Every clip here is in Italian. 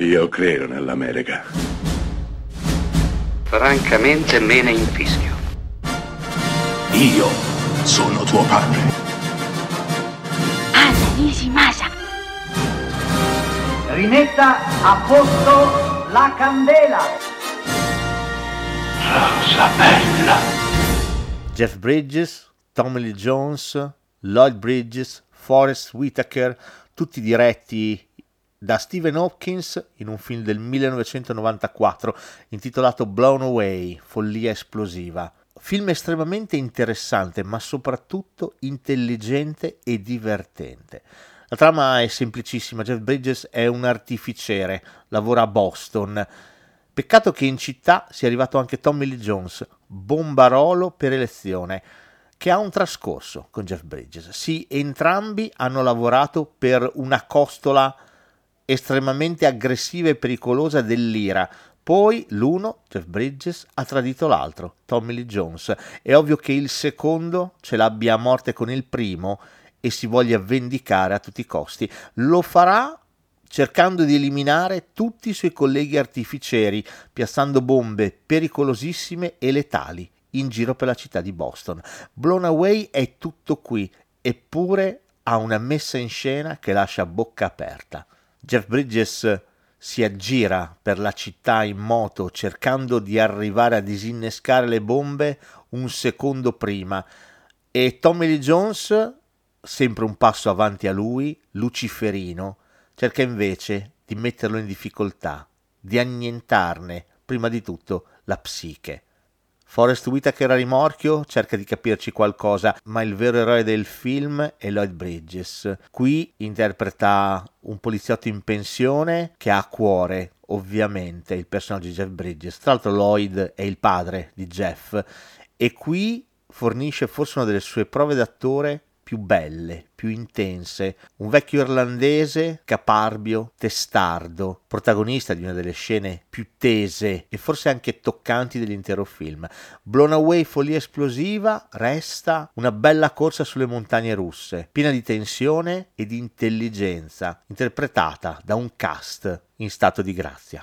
Io credo nell'America. Francamente me ne infischio. Io sono tuo padre. Anna Nishimasa. Rimetta a posto la candela. Rosa bella. Jeff Bridges, Tommy Lee Jones, Lloyd Bridges, Forrest Whitaker, tutti diretti da Stephen Hopkins in un film del 1994 intitolato Blown Away, follia esplosiva. Film estremamente interessante, ma soprattutto intelligente e divertente. La trama è semplicissima, Jeff Bridges è un artificiere, lavora a Boston. Peccato che in città sia arrivato anche Tommy Lee Jones, bombarolo per elezione, che ha un trascorso con Jeff Bridges. Sì, entrambi hanno lavorato per una costola estremamente aggressiva e pericolosa dell'ira. Poi l'uno, Jeff Bridges, ha tradito l'altro, Tommy Lee Jones. È ovvio che il secondo ce l'abbia a morte con il primo e si voglia vendicare a tutti i costi. Lo farà cercando di eliminare tutti i suoi colleghi artificieri, piazzando bombe pericolosissime e letali in giro per la città di Boston. Blown Away è tutto qui, eppure ha una messa in scena che lascia bocca aperta. Jeff Bridges si aggira per la città in moto cercando di arrivare a disinnescare le bombe un secondo prima e Tommy Lee Jones, sempre un passo avanti a lui, luciferino, cerca invece di metterlo in difficoltà, di annientarne prima di tutto la psiche. Forrest Whitaker a rimorchio cerca di capirci qualcosa, ma il vero eroe del film è Lloyd Bridges. Qui interpreta un poliziotto in pensione che ha a cuore, ovviamente, il personaggio di Jeff Bridges. Tra l'altro Lloyd è il padre di Jeff e qui fornisce forse una delle sue prove d'attore più belle, più intense, un vecchio irlandese caparbio, testardo, protagonista di una delle scene più tese e forse anche toccanti dell'intero film. Blown Away follia esplosiva resta una bella corsa sulle montagne russe, piena di tensione e di intelligenza, interpretata da un cast in stato di grazia.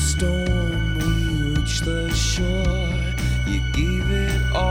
storm, we reached the shore. You gave it all.